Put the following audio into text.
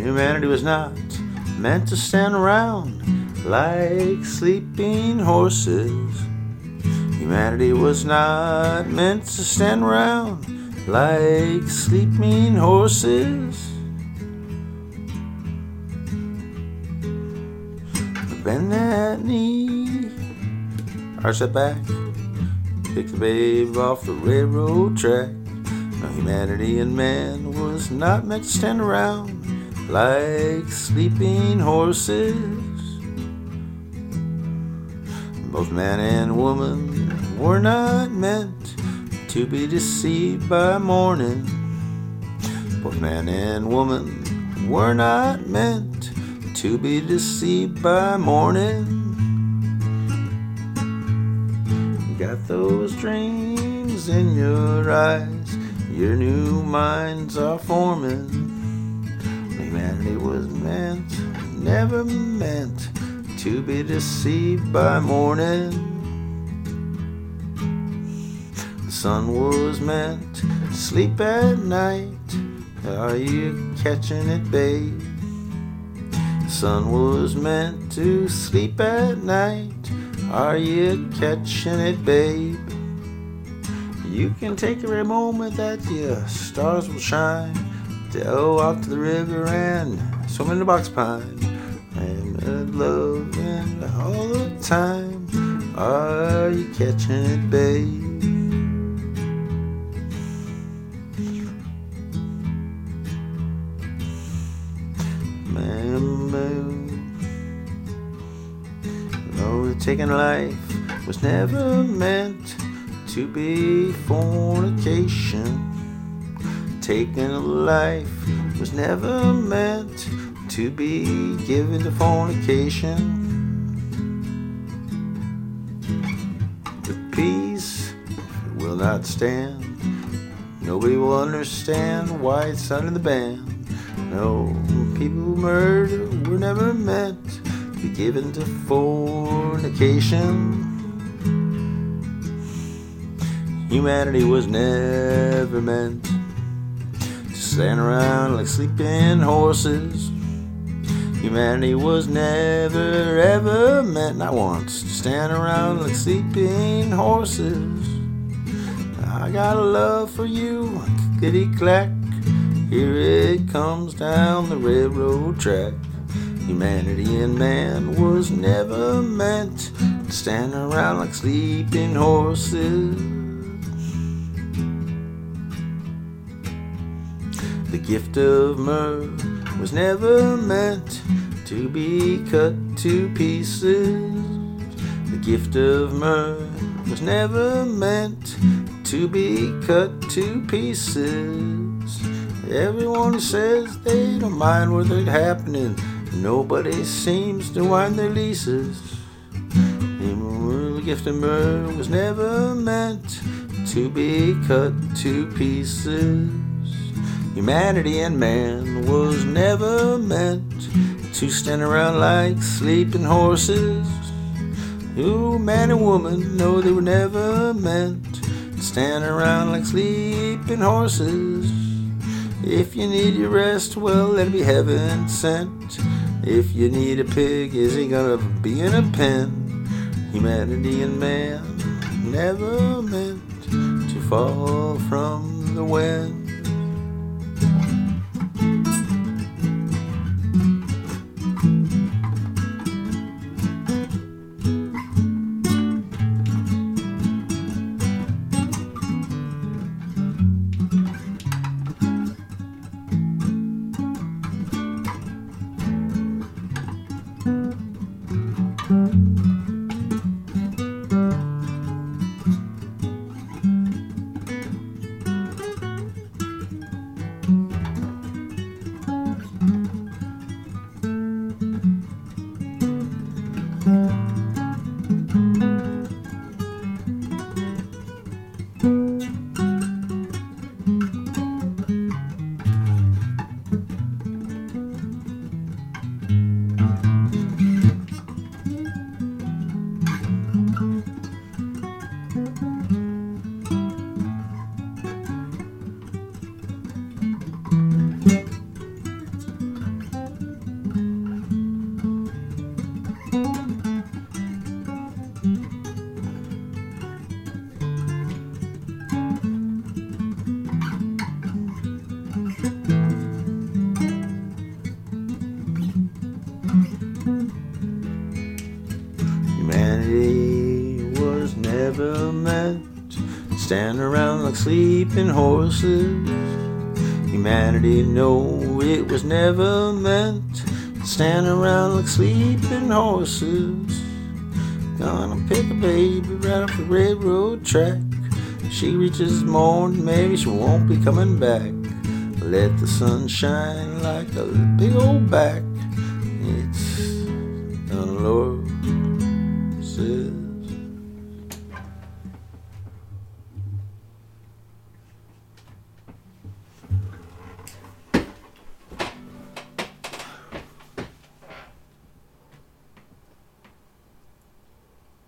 Humanity was not meant to stand around like sleeping horses. Humanity was not meant to stand around like sleeping horses. Bend that knee, arch that back, pick the babe off the railroad track. No humanity and man was not meant to stand around like sleeping horses. Both man and woman were not meant to be deceived by morning. Both man and woman were not meant to be deceived by morning. Got those dreams in your eyes, your new minds are forming. Humanity was meant, never meant to be deceived by morning. The sun was meant to sleep at night. Are you catching it, babe? The sun was meant to sleep at night. Are you catching it, babe? You can take every moment that your stars will shine. Go out to the river and swim in the box pine. And love and all the time. Are you catching it, babe? Taking life was never meant to be fornication. Taking a life was never meant to be given to fornication. The peace will not stand. Nobody will understand why it's under the ban. No, people who murder were never meant to be given to fornication. Humanity was never meant stand around like sleeping horses. Humanity was never ever meant, not once, to stand around like sleeping horses. I got a love for you, kitty clack. Here it comes down the railroad track. Humanity and man was never meant to stand around like sleeping horses. The gift of myrrh was never meant to be cut to pieces. The gift of myrrh was never meant to be cut to pieces. Everyone says they don't mind what's happening. Nobody seems to wind their leases. The gift of myrrh was never meant to be cut to pieces. Humanity and man was never meant to stand around like sleeping horses. Who man and woman know they were never meant to stand around like sleeping horses. If you need your rest, well, it be heaven sent. If you need a pig, is he gonna be in a pen? Humanity and man never meant to fall from the wind. Música stand around like sleeping horses. Humanity, no, it was never meant stand around like sleeping horses. Gonna pick a baby right off the railroad track. She reaches morning, maybe she won't be coming back. Let the sun shine like a big old back. It's the Lord